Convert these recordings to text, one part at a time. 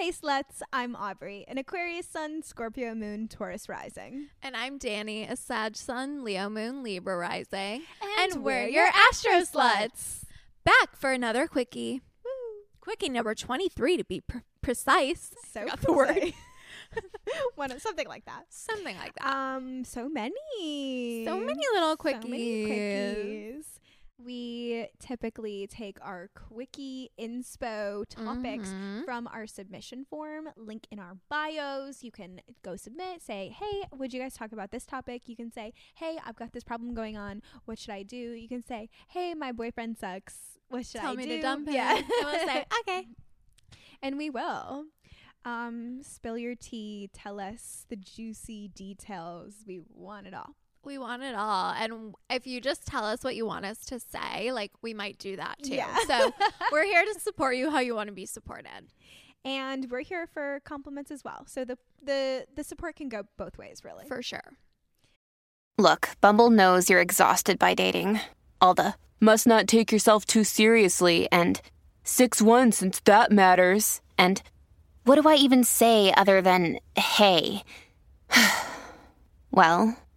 Hey sluts, I'm Aubrey, an Aquarius Sun, Scorpio Moon, Taurus Rising. And I'm Danny, a Sag Sun, Leo Moon, Libra Rising. And we're your Astro Sluts. Back for another quickie. Quickie number 23 to be pr- precise. So the word. One, something like that. Something like that. Um, so many. so many little So many quickies. We typically take our quickie inspo topics Mhm. from our submission form, link in our bios. You can go submit, say, hey, would you guys talk about this topic? You can say, hey, I've got this problem going on. What should I do? You can say, hey, my boyfriend sucks. What should Tell I do? Tell me to dump him. Yeah. And we'll say, okay. and we will. Um, spill your tea. Tell us the juicy details. We want it all. We want it all. And if you just tell us what you want us to say, like we might do that too. Yeah. So we're here to support you how you want to be supported. And we're here for compliments as well. So the the the support can go both ways, really. For sure. Look, Bumble knows you're exhausted by dating. All the must not take yourself too seriously and 6 1 since that matters. And what do I even say other than hey? well,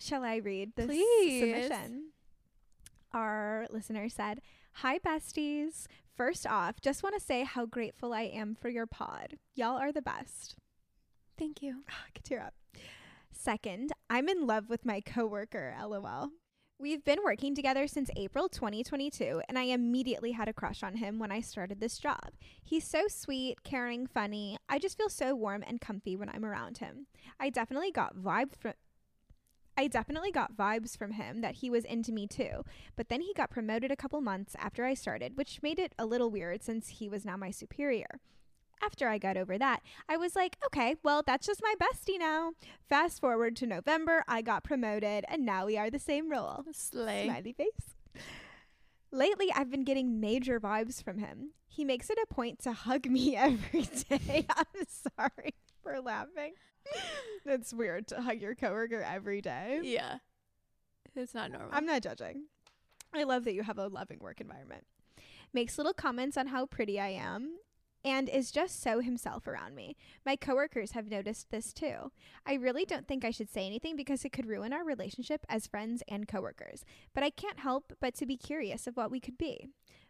Shall I read this Please. submission? Our listener said, Hi, besties. First off, just want to say how grateful I am for your pod. Y'all are the best. Thank you. I could tear up. Second, I'm in love with my coworker, lol. We've been working together since April 2022, and I immediately had a crush on him when I started this job. He's so sweet, caring, funny. I just feel so warm and comfy when I'm around him. I definitely got vibes from I definitely got vibes from him that he was into me too. But then he got promoted a couple months after I started, which made it a little weird since he was now my superior. After I got over that, I was like, okay, well, that's just my bestie now. Fast forward to November, I got promoted, and now we are the same role. Slay. Smiley face. Lately, I've been getting major vibes from him. He makes it a point to hug me every day. I'm sorry for laughing. That's weird to hug your coworker every day. Yeah. It's not normal. I'm not judging. I love that you have a loving work environment. Makes little comments on how pretty I am and is just so himself around me. My coworkers have noticed this too. I really don't think I should say anything because it could ruin our relationship as friends and coworkers, but I can't help but to be curious of what we could be.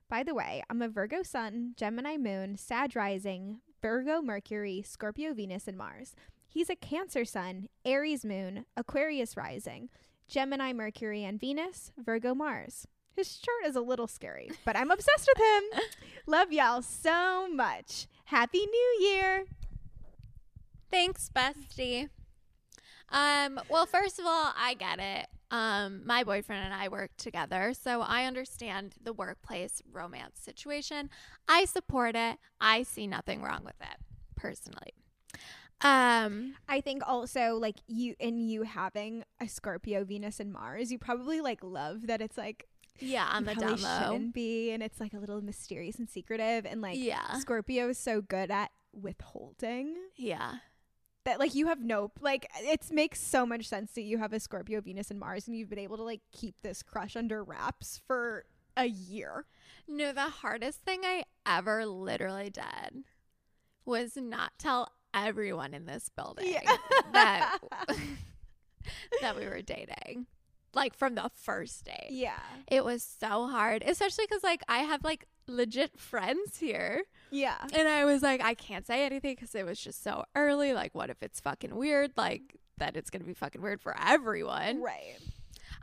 By the way, I'm a Virgo Sun, Gemini Moon, Sag Rising, Virgo Mercury, Scorpio Venus, and Mars. He's a Cancer Sun, Aries Moon, Aquarius Rising, Gemini Mercury and Venus, Virgo Mars. His chart is a little scary, but I'm obsessed with him. Love y'all so much. Happy New Year. Thanks, bestie. Um, well, first of all, I get it. Um, my boyfriend and I work together, so I understand the workplace romance situation. I support it. I see nothing wrong with it, personally. Um, I think also like you and you having a Scorpio, Venus, and Mars, you probably like love that it's like yeah, I'm a demo. shouldn't be, and it's like a little mysterious and secretive, and like Yeah, Scorpio is so good at withholding yeah, that like you have no like it makes so much sense that you have a Scorpio, Venus, and Mars, and you've been able to like keep this crush under wraps for a year. No, the hardest thing I ever literally did was not tell everyone in this building that that we were dating. Like from the first date. yeah, It was so hard, especially cuz like I have like legit friends here. yeah. And I was like I can't say anything cuz it was just so early. Like what if it's fucking weird? Like that it's going to be fucking weird for everyone. Right.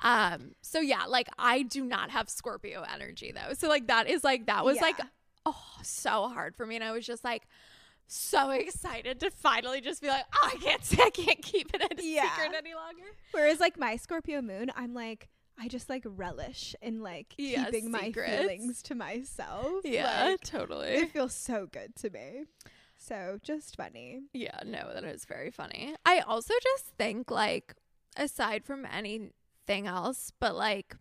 Um so yeah, like I do not have Scorpio energy though. So like that is like that was like oh so hard for me and I was just like so excited to finally just be like, oh, I can't say I can't keep it a Yeah. secret any longer. Whereas like my Scorpio moon, I'm like I just like relish in like Yeah, keeping my feelings to myself. Yeah, Like, totally. it feels so good to me. So just funny. Yeah, no, that is very funny. I also just think like aside from anything else, but like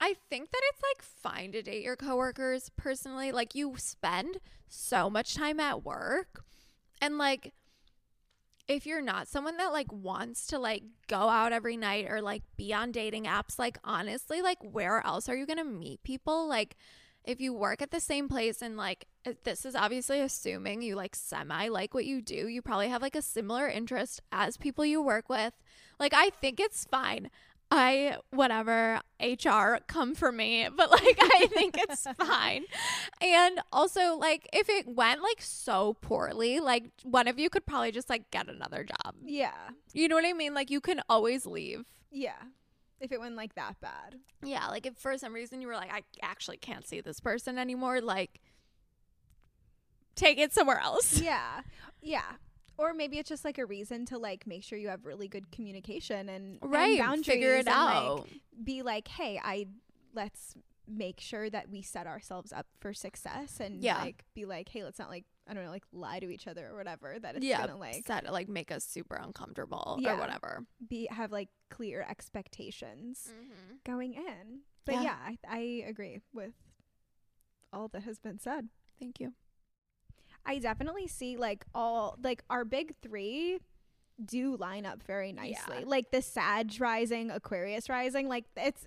I think that it's like fine to date your coworkers personally. Like you spend so much time at work and like if you're not someone that like wants to like go out every night or like be on dating apps, like honestly, like where else are you going to meet people? Like if you work at the same place and like uh, this is obviously assuming you like semi like what you do, you probably have like a similar interest as people you work with. Like I think it's fine. I whatever HR come for me, but like I think it's fine. And also like if it went like so poorly, like one of you could probably just like get another job. Yeah. You know what I mean? Like you can always leave. Yeah. If it went like that bad. Yeah, like if for some reason you were like I actually can't see this person anymore, like take it somewhere else. yeah. Yeah. Or maybe it's just like a reason to like make sure you have really good communication and, and Right, boundaries figure it and, like, out. be like, hey, I let's make sure that we set ourselves up for success and Yeah. like be like, hey, let's not like I don't know, like lie to each other or whatever. That it's yeah, gonna like set, like make us super uncomfortable Yeah. or whatever. be have like clear expectations Mm-hmm. going in. But Yeah. yeah, I, I agree with all that has been said. Thank you. I definitely see like all like our big three do line up very nicely. Yeah. Like the Sag rising, Aquarius rising, like it's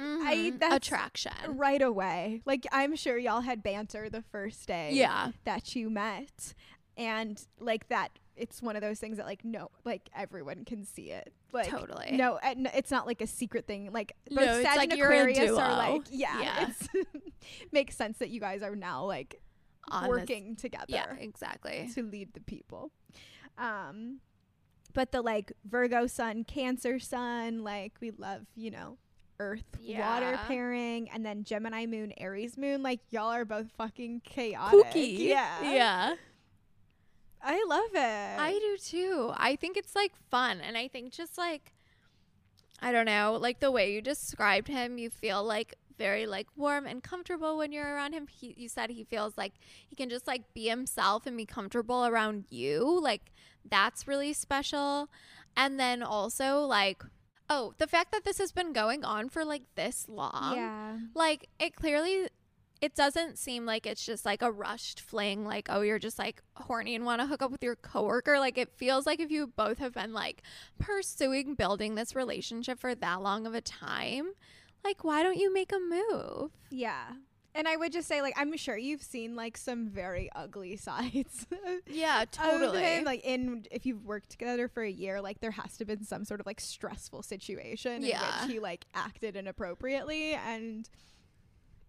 Mhm. that's- attraction. right away. Like I'm sure y'all had banter the first day Yeah. that you met. And like that it's one of those things that like no like everyone can see it. Like Totally. No, and it's not like a secret thing. Like both No, Sag like and Aquarius are like yeah, Yeah. it's makes sense that you guys are now like On this- working together Yeah, exactly. to lead the people. Um, but the like Virgo sun, Cancer sun, like we love, you know, Earth water pairing, and then Gemini moon, Aries moon. Like y'all are both fucking chaotic. Kooky. Yeah, Yeah. I love it. I do too. I think it's like fun. And I think just like, I don't know, like the way you described him, you feel like very like warm and comfortable when you're around him. He, you said he feels like he can just like be himself and be comfortable around you. Like that's really special. And then also like, oh, the fact that this has been going on for like this long. yeah, like it clearly it doesn't seem like it's just like a rushed fling like oh you're just like horny and want to hook up with your coworker like it feels like if you both have been like pursuing building this relationship for that long of a time like why don't you make a move yeah. And I would just say, like, I'm sure you've seen like some very ugly sides. yeah of him. Like in if you've worked together for a year, like there has to have been some sort of like stressful situation in which he like acted inappropriately and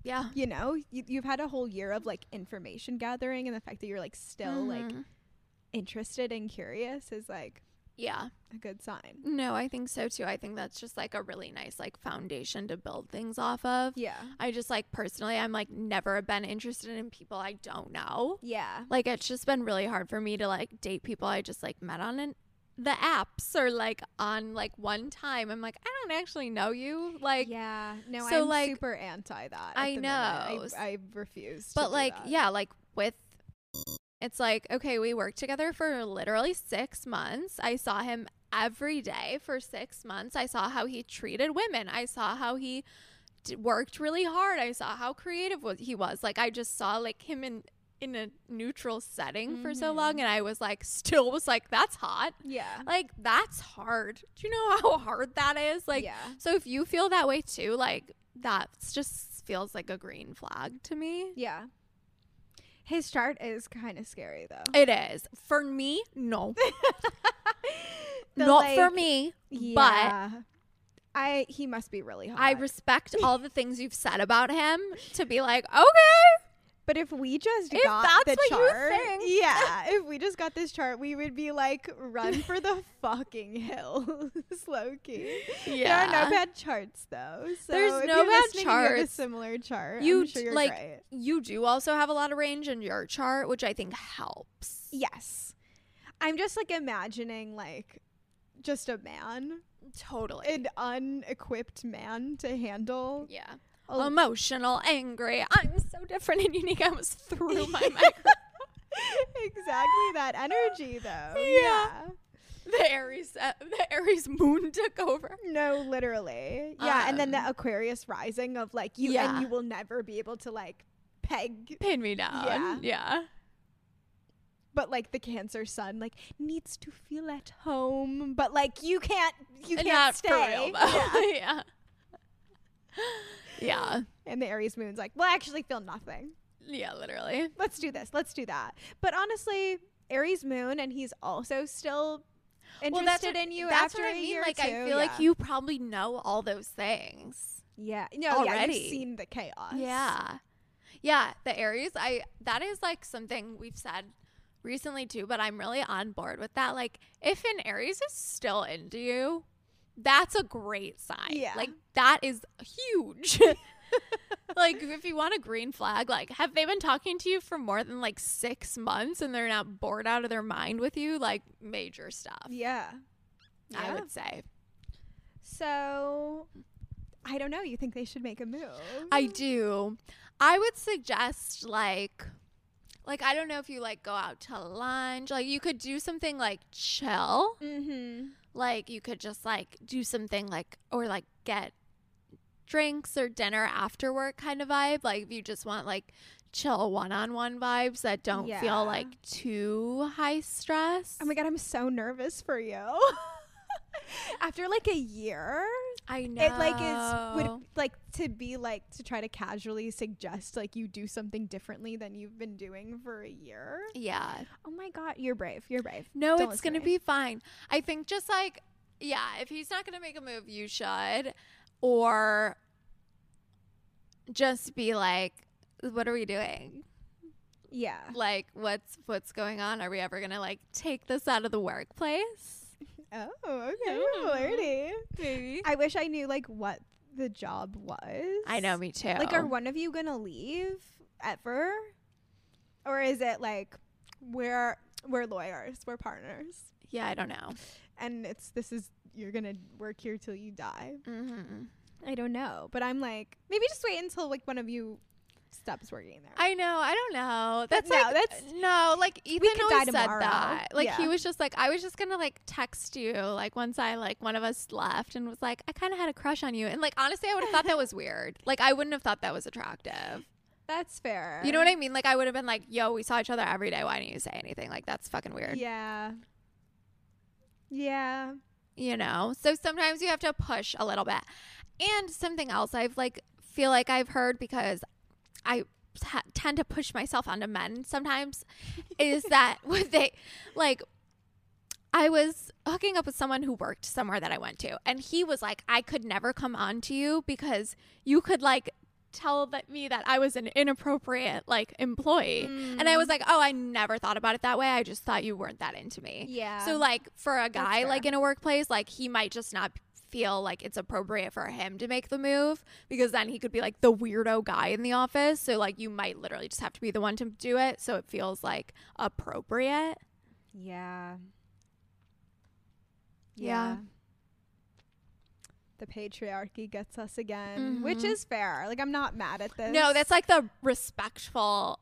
yeah you know you, you've had a whole year of like information gathering and the fact that you're like still like Mhm. interested and curious is like yeah. A good sign. No i think so too. I think that's just like a really nice like foundation to build things off of. Yeah. I just like personally i'm like never been interested in people i don't know. Yeah. Like it's just been really hard for me to like date people I just like met on an, the apps or like on like one time. I'm like I don't actually know you. Like yeah. No so, i'm like- super anti that I know. I, I refuse but like that. yeah, like with it's like okay, we worked together for literally 6 months. I saw him every day for 6 months. I saw how he treated women. I saw how he d- worked really hard. I saw how creative was he was. Like I just saw like him in in a neutral setting for so long mm-hmm. and I was like still was like that's hot. yeah Like that's hard. Do you know how hard that is? Like yeah so if you feel that way too, like that just feels like a green flag to me. yeah his chart is kind of scary though It is. For me, no. Not for me. yeah i he must be really hot I respect all the things you've said about him to be like, okay. But if we just If got that's the chart, yeah, if we just got this chart, we would be like, run for the fucking hills, Loki. Yeah, there are no bad charts though. So There's no bad listening, and you have a charts. similar chart. You I'm sure you're like great. you do also have a lot of range in your chart, which I think helps. Yes, I'm just like imagining like just a man, Totally. an unequipped man to handle. yeah. A- Emotional, angry. I'm so different and unique. I almost threw my microphone. exactly that energy though. Yeah. The Aries, uh, the Aries moon took over. No, literally. Yeah, and then the Um, Aquarius rising of like you Yeah. and you will never be able to like peg Pin me down. Yeah. Yeah. but like the Cancer sun like needs to feel at home, but like you can't you can't Not stay. real. Yeah. yeah. yeah. And the Aries moon's like, "Well, I actually feel nothing. Yeah, literally. Let's do this. Let's do that." But honestly, Aries moon and he's also still interested well, that's what, in you That's after what I a mean. year Like, I feel like you probably know all those things. Yeah. No, yeah, already. you've seen the chaos. Yeah. Yeah, the Aries, I that is like something we've said recently too, but I'm really on board with that. Like if an Aries is still into you, that's a great sign. Yeah. Like that is huge. like if you want a green flag, like have they been talking to you for more than like 6 months and they're not bored out of their mind with you? Like major stuff. Yeah. I Yeah. would say. So I don't know. You think they should make a move? I do. I would suggest like like I don't know if you like go out to lunch. Like you could do something like chill. Mm-hmm. Like you could just like do something like or like get drinks or dinner after work kind of vibe. Like if you just want like chill one-on-one vibes that don't Yeah. feel like too high stress. Oh my god, I'm so nervous for you. After like a year, I know. it like is would like to be like to try to casually suggest like you do something differently than you've been doing for a year. yeah. Oh my god, you're brave. You're brave. No, Don't it's gonna to be fine. I think just like yeah, if he's not gonna make a move, you should, or just be like, "What are we doing? Yeah. Like, what's what's going on? Are we ever gonna like take this out of the workplace?" Oh, okay, flirty. Maybe. I wish I knew like what the job was. I know, me too. Like, are one of you gonna leave ever, or is it like we're we're lawyers, we're partners, yeah, I don't know. and it's this is you're gonna work here till you die? hmm I don't know, but I'm like maybe just wait until like one of you stops working there. I know. I don't know. That's no, like that's- no. Like Ethan always said tomorrow. that. Like he was just like, I was just gonna like text you. Like once I like one of us left and was like, I kind of had a crush on you. And like honestly, I would have thought that was weird. Like I wouldn't have thought that was attractive. That's fair. You know what I mean? Like I would have been like, Yo, we saw each other every day. Why didn't you say anything? Like that's fucking weird. Yeah. Yeah. you know so sometimes you have to push a little bit and something else i've like feel like i've heard because i t- tend to push myself onto men sometimes is that when they like i was hooking up with someone who worked somewhere that i went to and he was like i could never come on to you because you could like tell that me that i was an inappropriate like employee. And i was mm. like oh i never thought about it that way. I just thought you weren't that into me. Yeah. so like for a guy like in a workplace, like he might just not feel like it's appropriate for him to make the move because then he could be like the weirdo guy in the office. So like you might literally just have to be the one to do it so it feels like appropriate. Yeah. Yeah. The patriarchy gets us again, which Mhm. is fair. Like I'm not mad at this. No, that's like the respectful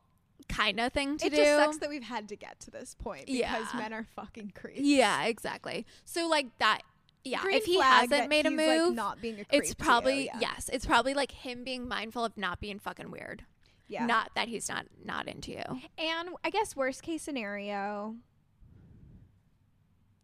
kind of thing to it do. It just sucks that we've had to get to this point because Yeah. men are fucking crazy. yeah, exactly. So like that yeah, Green if he hasn't made a he's, like, move, not being a it's to you, probably yeah. yes, it's probably like him being mindful of not being fucking weird. Yeah. Not that he's not not into you. and I guess worst case scenario.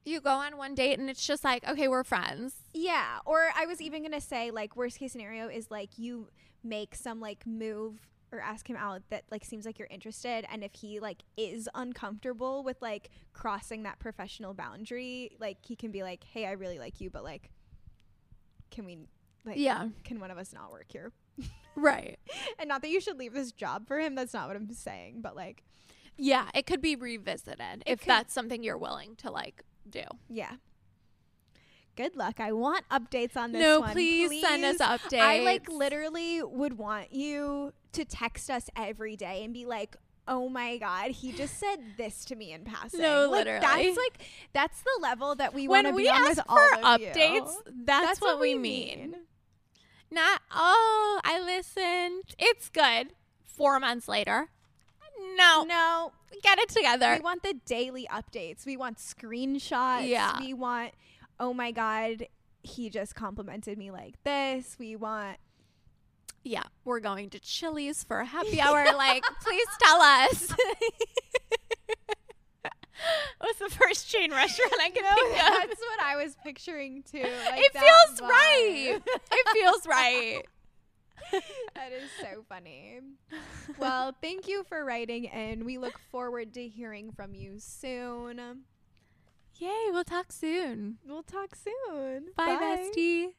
you go on one date and it's just like, okay, we're friends. Yeah. Or I was even gonna say like worst case scenario is like you make some like move or ask him out that like seems like you're interested and if he like is uncomfortable with like crossing that professional boundary like he can be like hey i really like you but like can we like Yeah. can one of us not work here Right. And not that you should leave this job for him. That's not what I'm saying. But like, Yeah, it could be revisited It if could- that's something you're willing to like do. yeah. Good luck. I want updates on this no, one. please, send us updates. I like literally would want you to text us every day and be like, "Oh my god, he just said this to me in passing." No, Like, literally. That's like that's the level that we want to be on with for all of updates, you. that's, what, we mean. Not oh, I listened. It's good. Four months later, no, No, get it together. we want the daily updates. We want screenshots. Yeah. We want, oh my God, he just complimented me like this. We want, yeah, we're going to Chili's for a happy hour. like, please tell us. What's the first chain restaurant I can no, think of? that's what I was picturing too. Like it feels vibe. right. It feels right. that is so funny. Well, thank you for writing and we look forward to hearing from you soon. Yay, we'll talk soon. We'll talk soon. Bye, bestie.